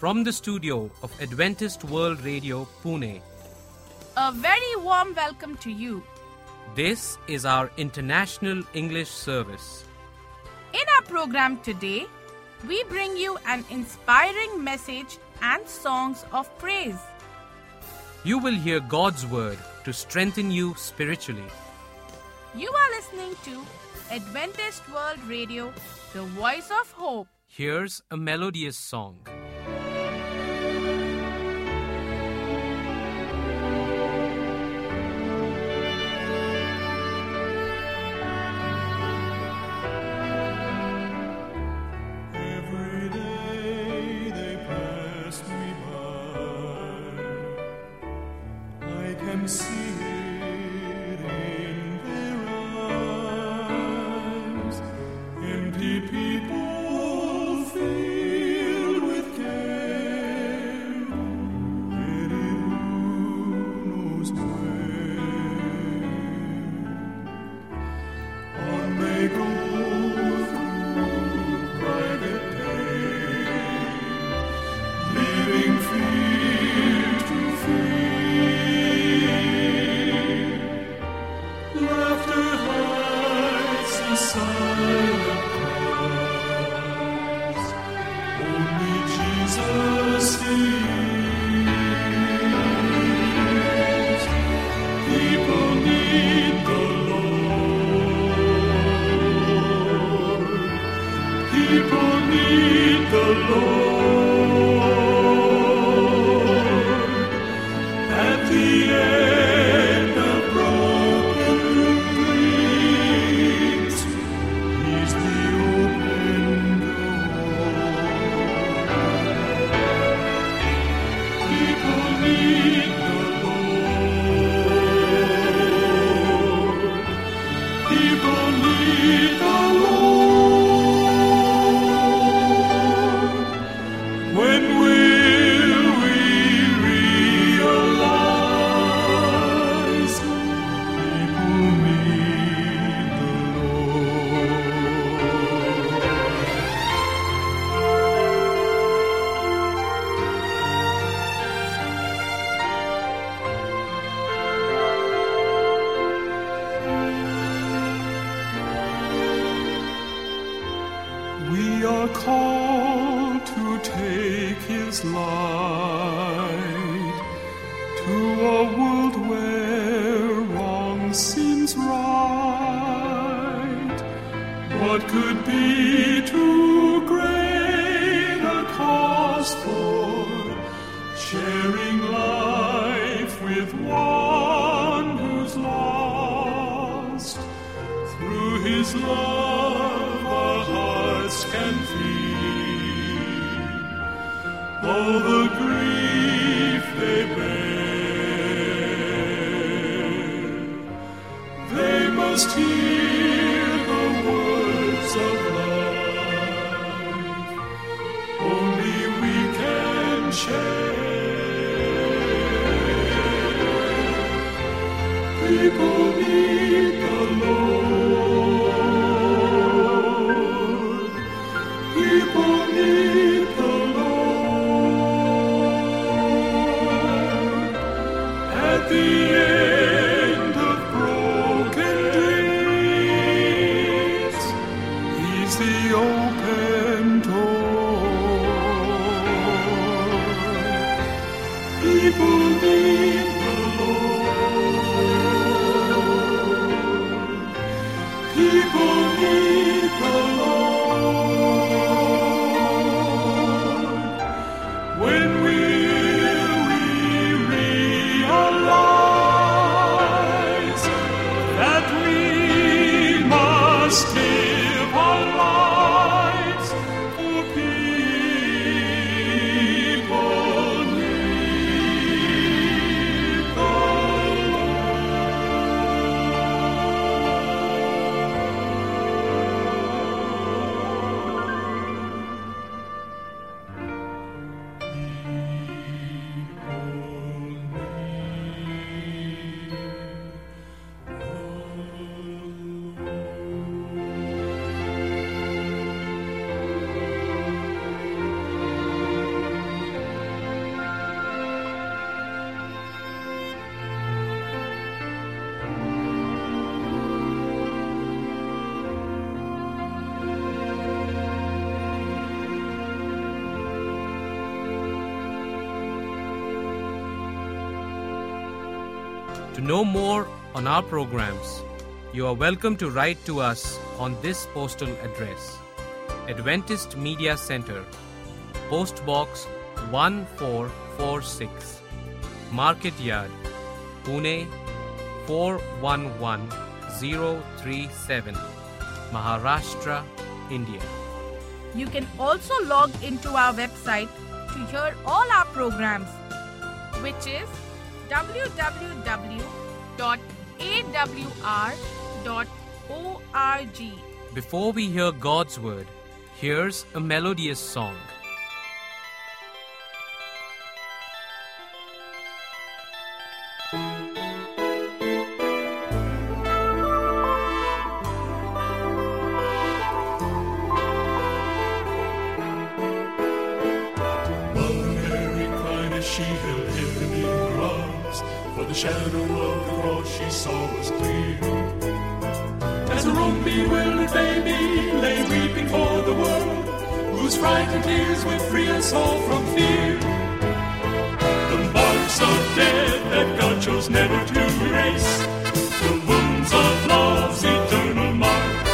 from the studio of Adventist World Radio, Pune. A very warm welcome to you. This is our International English Service. In our program today, we bring you an inspiring message and songs of praise. You will hear God's Word to strengthen you spiritually. You are listening to Adventist World Radio, the voice of hope. Here's a melodious song. At light to a world where wrong seems right. What could be too great a cause for sharing life with one who's lost? Through his love must hear know more on our programs, you are welcome to write to us on this postal address. Adventist Media Center, Post Box 1446, Market Yard, Pune 411037, Maharashtra, India. You can also log into our website to hear all our programs, which is www.awr.org. Before we hear God's Word, here's a melodious song. She saw was clear. As a own bewildered baby lay weeping for the world, whose frightened tears would free us all from fear. The marks of death that God chose never to erase, the wounds of love's eternal mark.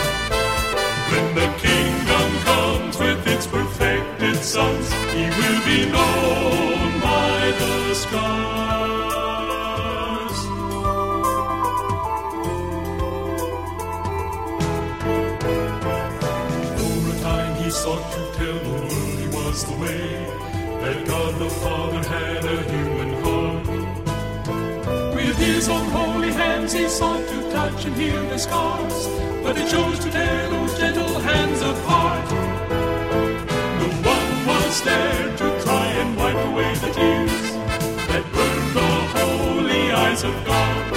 When the kingdom comes with its perfected sons, he will be known by the scars. He way, that God the Father had a human heart. With his own holy hands he sought to touch and heal the scars, but he chose to tear those gentle hands apart. No one was there to try and wipe away the tears that burned the holy eyes of God.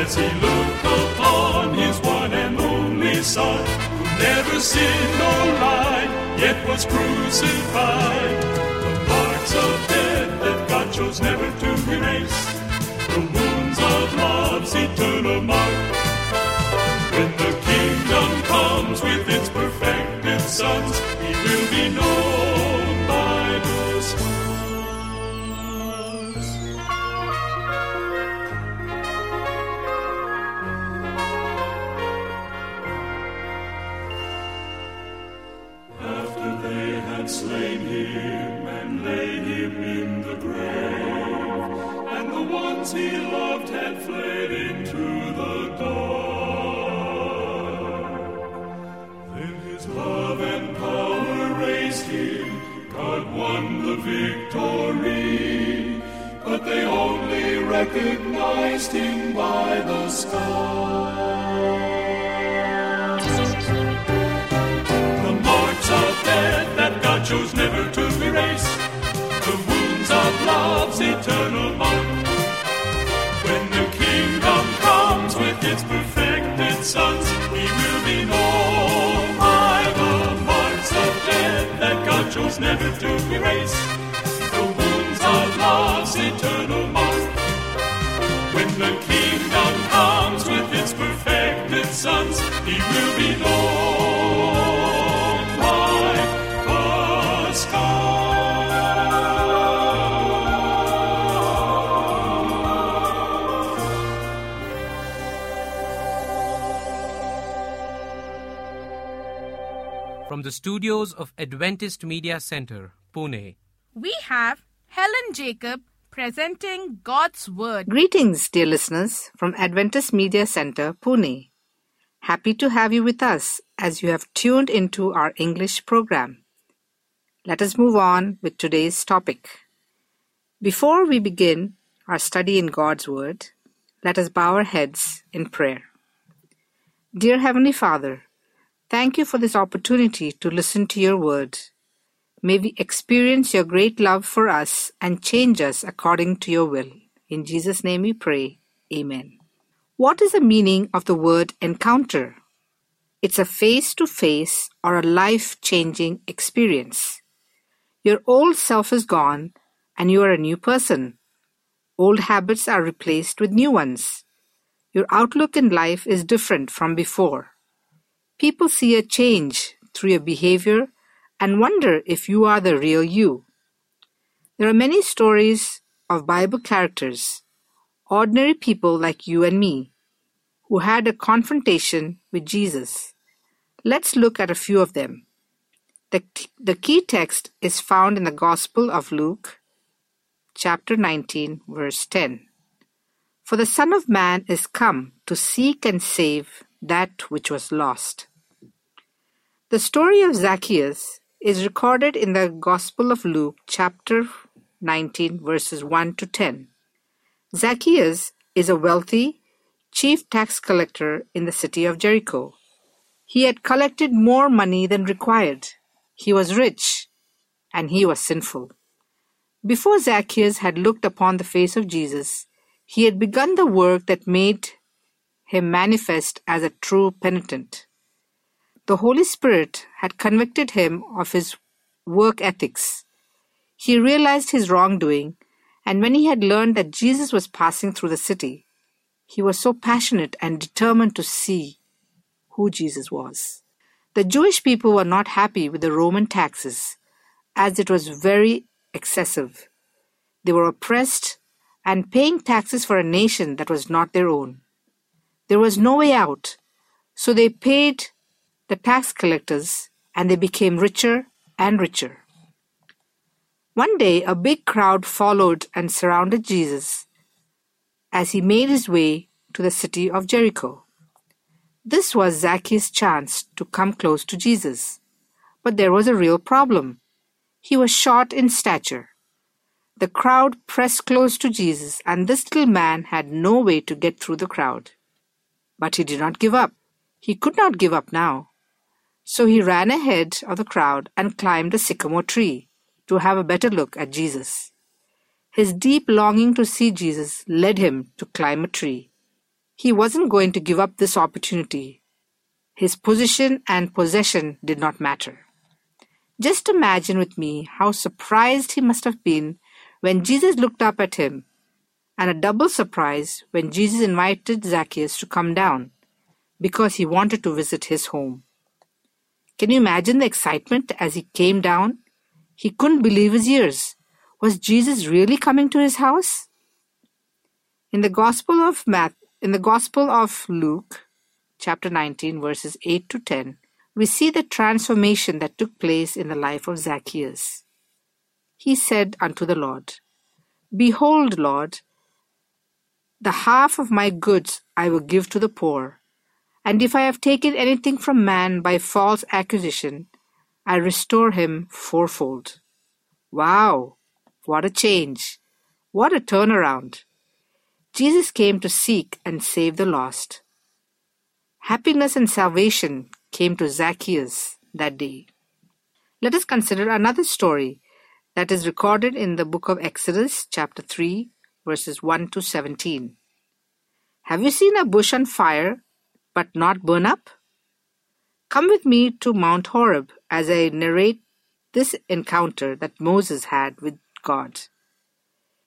As he looked upon his one and only Son, who never sinned or lied, yet was crucified. The marks of death that God chose never to erase, the wounds of love's eternal mark. When the kingdom comes with its perfected sons, he will be known he loved had fled into the dark. Then his love and power raised him, God won the victory, but they only recognized him by the scars. The marks of death that God chose never to erase. The wounds of love's eternal mark. Sons, he will be known by the marks of death that God chose never to erase. The wounds of love's eternal mark. When the kingdom comes with its perfected sons, From the studios of Adventist Media Center, Pune, We have Helen Jacob presenting God's Word. Greetings, dear listeners, from Adventist Media Center, Pune. Happy to have you with us as you have tuned into our English program. Let us move on with today's topic. Before we begin our study in God's Word, let us bow our heads in prayer. Dear Heavenly Father, thank you for this opportunity to listen to your word. May we experience your great love for us and change us according to your will. In Jesus' name we pray. Amen. What is the meaning of the word encounter? It's a face to face or a life changing experience. Your old self is gone and you are a new person. Old habits are replaced with new ones. Your outlook in life is different from before. People see a change through your behavior and wonder if you are the real you. There are many stories of Bible characters ordinary people like you and me, who had a confrontation with Jesus. Let's look at a few of them. The, the key text is found in the Gospel of Luke, chapter 19, verse 10. For the Son of Man is come to seek and save that which was lost. The story of Zacchaeus is recorded in the Gospel of Luke, chapter 19, verses 1 to 10. Zacchaeus is a wealthy chief tax collector in the city of Jericho. He had collected more money than required. He was rich, and he was sinful. Before Zacchaeus had looked upon the face of Jesus, he had begun the work that made him manifest as a true penitent. The Holy Spirit had convicted him of his work ethics. He realized his wrongdoing, and when he had learned that Jesus was passing through the city, he was so passionate and determined to see who Jesus was. The Jewish people were not happy with the Roman taxes, as it was very excessive. They were oppressed and paying taxes for a nation that was not their own. There was no way out, so they paid the tax collectors and they became richer and richer. One day, a big crowd followed and surrounded Jesus as he made his way to the city of Jericho. This was Zacchaeus' chance to come close to Jesus. But there was a real problem. He was short in stature. The crowd pressed close to Jesus, and this little man had no way to get through the crowd. But he did not give up. He could not give up now. So he ran ahead of the crowd and climbed a sycamore tree to have a better look at Jesus. His deep longing to see Jesus led him to climb a tree. He wasn't going to give up this opportunity. His position and possession did not matter. Just imagine with me how surprised he must have been when Jesus looked up at him, and a double surprise when Jesus invited Zacchaeus to come down because he wanted to visit his home. Can you imagine the excitement as he came down? He couldn't believe his ears. Was Jesus really coming to his house? In the Gospel of Matt, in the Gospel of Luke, chapter 19, verses 8 to 10, we see the transformation that took place in the life of Zacchaeus. He said unto the Lord, Behold, Lord, the half of my goods I will give to the poor. And if I have taken anything from man by false accusation, I restore him fourfold. Wow! What a change! What a turnaround! Jesus came to seek and save the lost. Happiness and salvation came to Zacchaeus that day. Let us consider another story that is recorded in the book of Exodus, chapter 3, verses 1 to 17. Have you seen a bush on fire but not burn up? Come with me to Mount Horeb as I narrate this encounter that Moses had with God.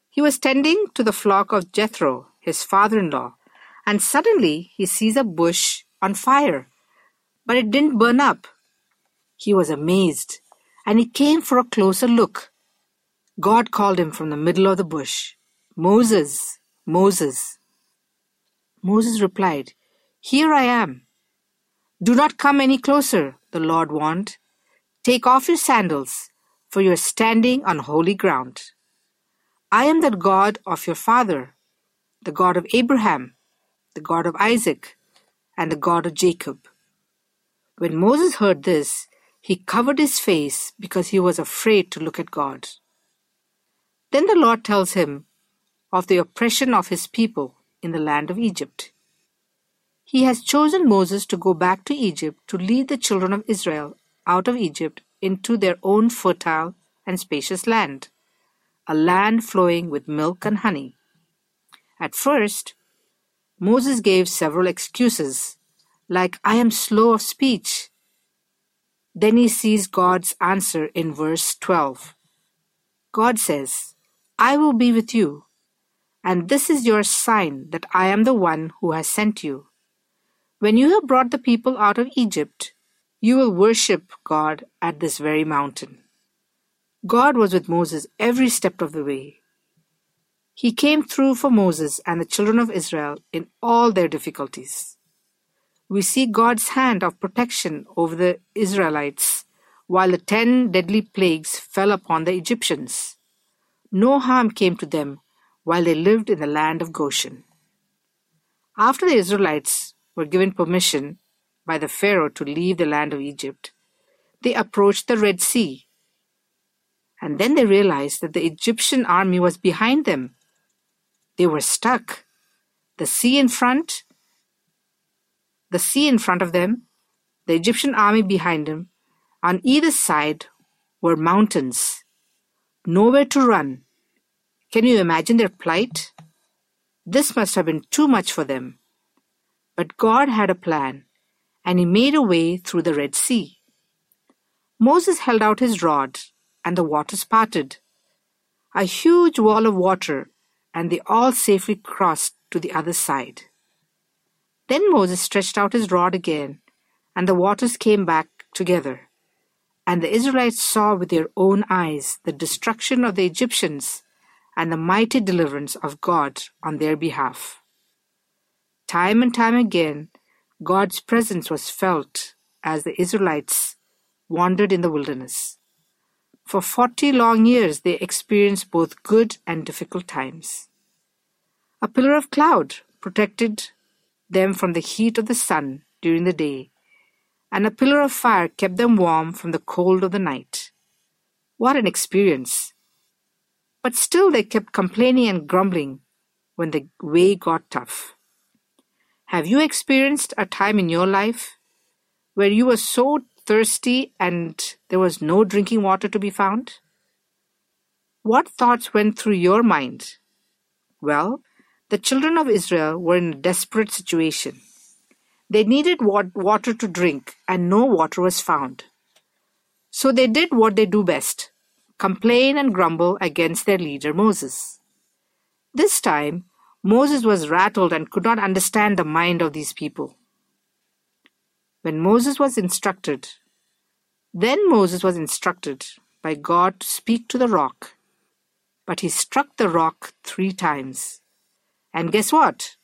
He was tending to the flock of Jethro, his father in law, and suddenly he sees a bush on fire, but it didn't burn up. He was amazed, and he came for a closer look. God called him from the middle of the bush, Moses, Moses. Moses replied, here I am. Do not come any closer, the Lord warned. Take off your sandals, for you are standing on holy ground. I am the God of your father, the God of Abraham, the God of Isaac, and the God of Jacob. When Moses heard this, he covered his face because he was afraid to look at God. Then the Lord tells him of the oppression of his people in the land of Egypt. He has chosen Moses to go back to Egypt to lead the children of Israel out of Egypt into their own fertile and spacious land, a land flowing with milk and honey. At first, Moses gave several excuses, like, I am slow of speech. Then he sees God's answer in verse 12. God says, I will be with you, and this is your sign that I am the one who has sent you. When you have brought the people out of Egypt, you will worship God at this very mountain. God was with Moses every step of the way. He came through for Moses and the children of Israel in all their difficulties. We see God's hand of protection over the Israelites while the ten deadly plagues fell upon the Egyptians. No harm came to them while they lived in the land of Goshen. After the Israelites were given permission by the Pharaoh to leave the land of Egypt, they approached the Red Sea. And then they realized that the Egyptian army was behind them. They were stuck. The sea in front, the sea in front of them, the Egyptian army behind them. On either side were mountains. Nowhere to run. Can you imagine their plight? This must have been too much for them. But God had a plan, and He made a way through the Red Sea. Moses held out his rod, and the waters parted. A huge wall of water, and they all safely crossed to the other side. Then Moses stretched out his rod again, and the waters came back together. And the Israelites saw with their own eyes the destruction of the Egyptians and the mighty deliverance of God on their behalf. Time and time again, God's presence was felt as the Israelites wandered in the wilderness. For forty long years, they experienced both good and difficult times. A pillar of cloud protected them from the heat of the sun during the day, and a pillar of fire kept them warm from the cold of the night. What an experience! But still they kept complaining and grumbling when the way got tough. Have you experienced a time in your life where you were so thirsty and there was no drinking water to be found? What thoughts went through your mind? Well, the children of Israel were in a desperate situation. They needed water to drink, and no water was found. So they did what they do best complain and grumble against their leader Moses. This time, Moses was rattled and could not understand the mind of these people. When Moses was instructed, then Moses was instructed by God to speak to the rock, but he struck the rock three times. And guess what?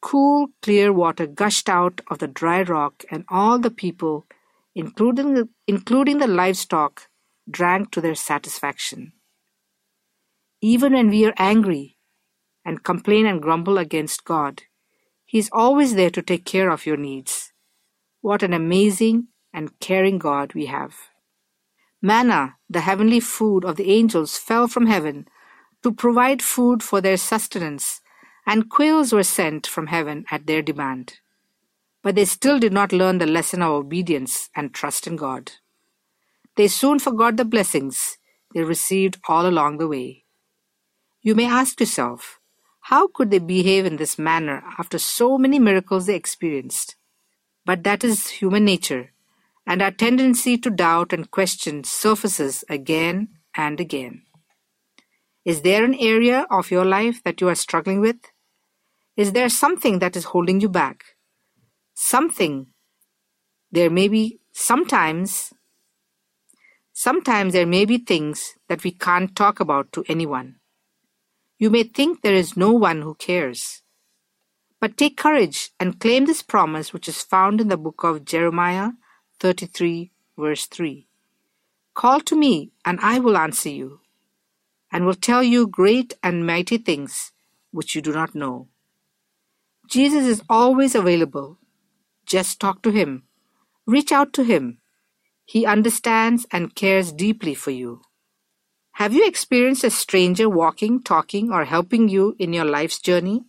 Cool, clear water gushed out of the dry rock, and all the people, including the, including the livestock, drank to their satisfaction. Even when we are angry and complain and grumble against God, He is always there to take care of your needs. What an amazing and caring God we have. Manna, the heavenly food of the angels, fell from heaven to provide food for their sustenance, and quails were sent from heaven at their demand. But they still did not learn the lesson of obedience and trust in God. They soon forgot the blessings they received all along the way. You may ask yourself, how could they behave in this manner after so many miracles they experienced? But that is human nature, and our tendency to doubt and question surfaces again and again. Is there an area of your life that you are struggling with? Is there something that is holding you back? Something. There may be sometimes Sometimes there may be things that we can't talk about to anyone. You may think there is no one who cares. But take courage and claim this promise which is found in the book of Jeremiah 33, verse 3. Call to me, and I will answer you, and will tell you great and mighty things which you do not know. Jesus is always available. Just talk to him. Reach out to him. He understands and cares deeply for you. Have you experienced a stranger walking, talking, or helping you in your life's journey?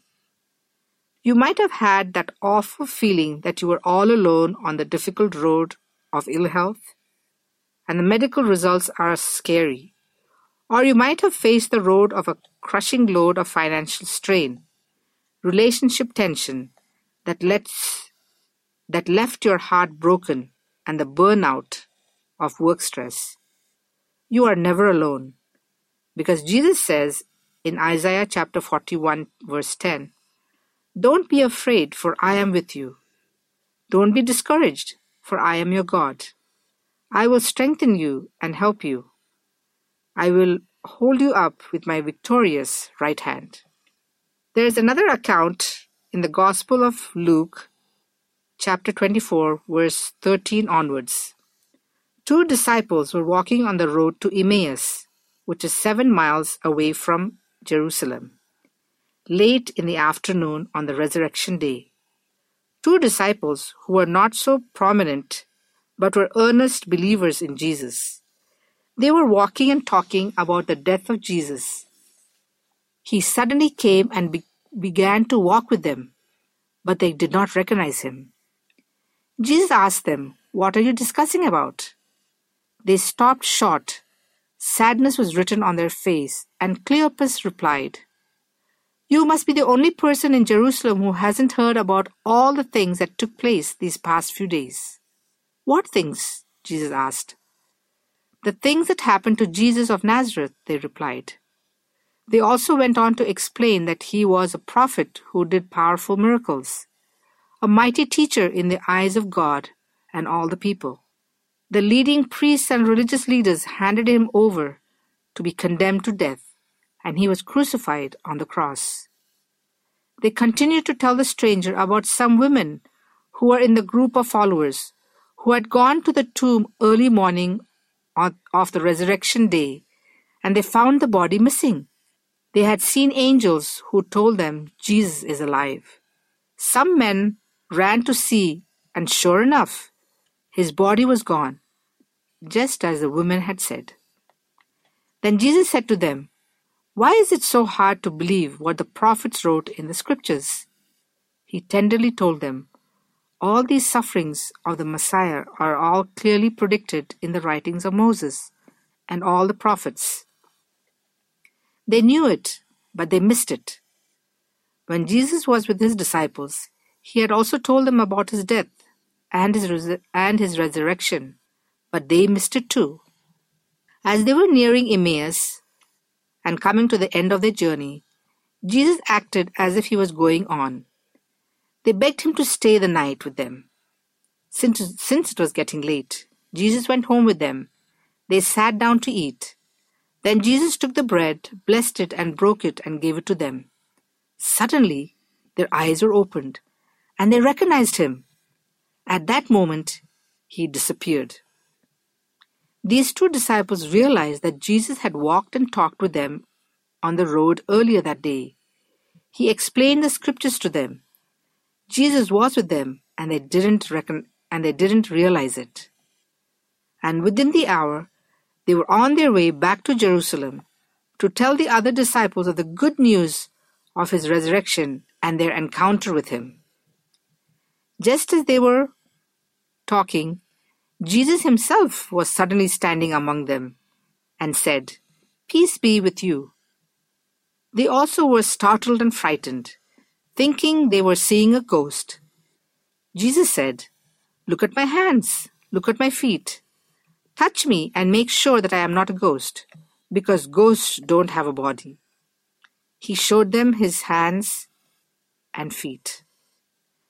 You might have had that awful feeling that you were all alone on the difficult road of ill health, and the medical results are scary. Or you might have faced the road of a crushing load of financial strain, relationship tension that lets that left your heart broken and the burnout of work stress. You are never alone because Jesus says in Isaiah chapter 41, verse 10, Don't be afraid, for I am with you. Don't be discouraged, for I am your God. I will strengthen you and help you. I will hold you up with my victorious right hand. There is another account in the Gospel of Luke, chapter 24, verse 13 onwards. Two disciples were walking on the road to Emmaus, which is seven miles away from Jerusalem, late in the afternoon on the resurrection day. Two disciples who were not so prominent but were earnest believers in Jesus. They were walking and talking about the death of Jesus. He suddenly came and be- began to walk with them, but they did not recognize him. Jesus asked them, What are you discussing about? They stopped short. Sadness was written on their face, and Cleopas replied, You must be the only person in Jerusalem who hasn't heard about all the things that took place these past few days. What things? Jesus asked. The things that happened to Jesus of Nazareth, they replied. They also went on to explain that he was a prophet who did powerful miracles, a mighty teacher in the eyes of God and all the people. The leading priests and religious leaders handed him over to be condemned to death, and he was crucified on the cross. They continued to tell the stranger about some women who were in the group of followers who had gone to the tomb early morning of the resurrection day, and they found the body missing. They had seen angels who told them Jesus is alive. Some men ran to see, and sure enough, his body was gone, just as the woman had said. Then Jesus said to them, Why is it so hard to believe what the prophets wrote in the scriptures? He tenderly told them, All these sufferings of the Messiah are all clearly predicted in the writings of Moses and all the prophets. They knew it, but they missed it. When Jesus was with his disciples, he had also told them about his death and his, and his resurrection, but they missed it too. As they were nearing Emmaus and coming to the end of their journey, Jesus acted as if he was going on. They begged him to stay the night with them. Since, since it was getting late, Jesus went home with them. They sat down to eat. Then Jesus took the bread, blessed it, and broke it, and gave it to them. Suddenly, their eyes were opened, and they recognized him. At that moment, he disappeared. These two disciples realized that Jesus had walked and talked with them on the road earlier that day. He explained the scriptures to them. Jesus was with them, and they didn't reckon, and they didn't realize it. And within the hour, they were on their way back to Jerusalem to tell the other disciples of the good news of his resurrection and their encounter with him. Just as they were talking, Jesus himself was suddenly standing among them and said, Peace be with you. They also were startled and frightened, thinking they were seeing a ghost. Jesus said, Look at my hands, look at my feet. Touch me and make sure that I am not a ghost, because ghosts don't have a body. He showed them his hands and feet.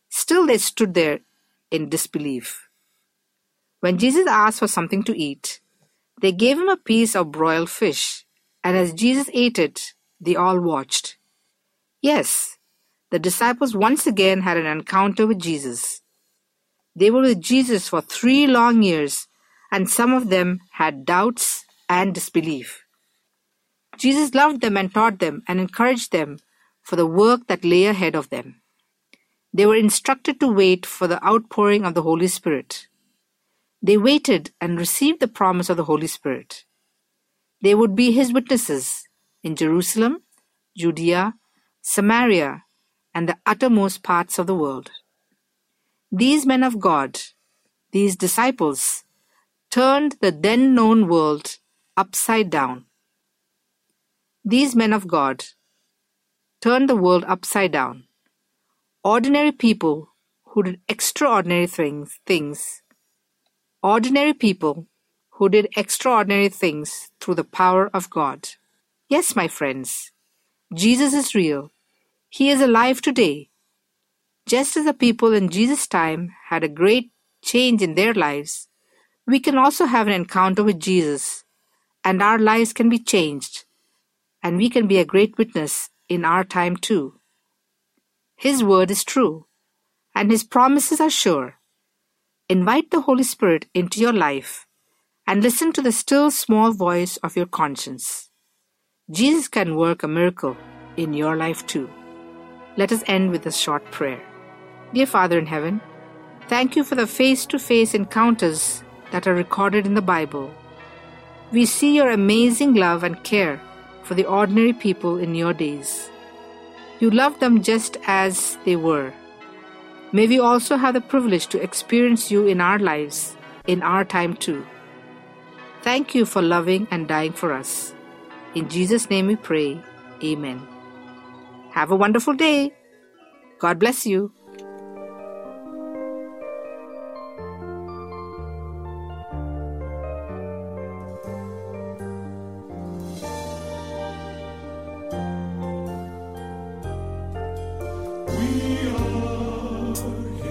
Still they stood there in disbelief. When Jesus asked for something to eat, they gave him a piece of broiled fish, and as Jesus ate it, they all watched. Yes, the disciples once again had an encounter with Jesus. They were with Jesus for three long years, and some of them had doubts and disbelief. Jesus loved them and taught them and encouraged them for the work that lay ahead of them. They were instructed to wait for the outpouring of the Holy Spirit. They waited and received the promise of the Holy Spirit. They would be his witnesses in Jerusalem, Judea, Samaria, and the uttermost parts of the world. These men of God, these disciples, turned the then known world upside down. These men of God turned the world upside down. Ordinary people who did extraordinary things, things. Ordinary people who did extraordinary things through the power of God. Yes, my friends, Jesus is real. He is alive today. Just as the people in Jesus' time had a great change in their lives, we can also have an encounter with Jesus, and our lives can be changed and we can be a great witness in our time too. His word is true, and His promises are sure. Invite the Holy Spirit into your life and listen to the still small voice of your conscience. Jesus can work a miracle in your life too. Let us end with a short prayer. Dear Father in heaven, thank you for the face to face encounters that are recorded in the Bible. We see your amazing love and care for the ordinary people in your days. You loved them just as they were. May we also have the privilege to experience you in our lives, in our time too. Thank you for loving and dying for us. In Jesus' name we pray. Amen. Have a wonderful day. God bless you. We are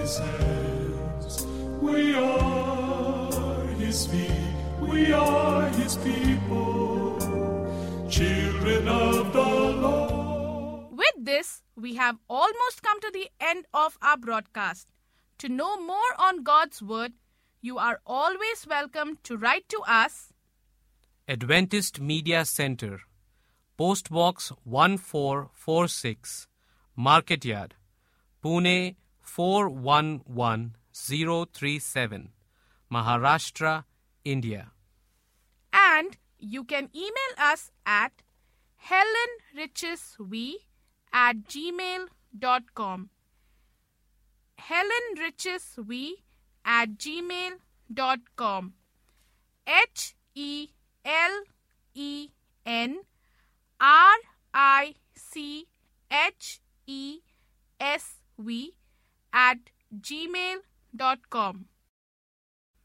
his hands. We are his feet. We are his people. Children of the Lord. With this, we have almost come to the end of our broadcast. To know more on God's Word, you are always welcome to write to us. Adventist Media Center, Post Box 1446, Market Yard, Pune 411037, Maharashtra, India. And you can email us at helenrichesv at gmail.com. helenrichesv at gmail.com. H E L E N R I C H E S V at gmail.com.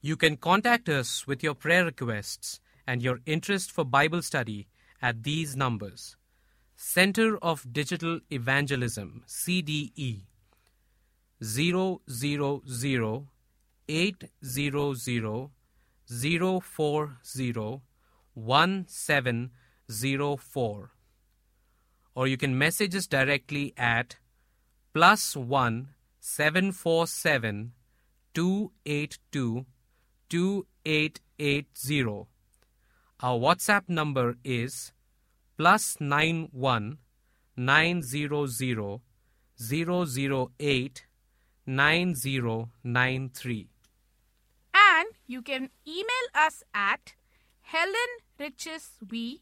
You can contact us with your prayer requests and your interest for Bible study at these numbers Center of Digital Evangelism, CDE 000 800 040 1704. Or you can message us directly at plus 1 747 282 2880. Our WhatsApp number is plus 91 900 008 9093. And you can email us at helenrichesv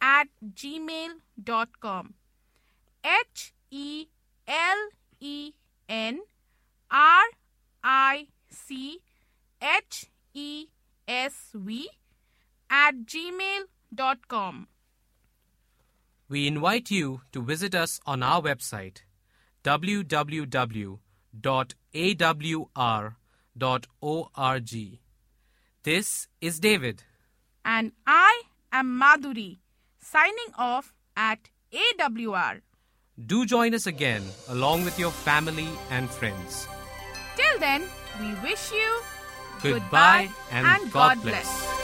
at gmail.com. H E L E N R I C H E S V at gmail.com. We invite you to visit us on our website www.awr.org. This is David. And I am Madhuri, signing off at AWR. Do join us again along with your family and friends. Till then, we wish you Goodbye and God bless.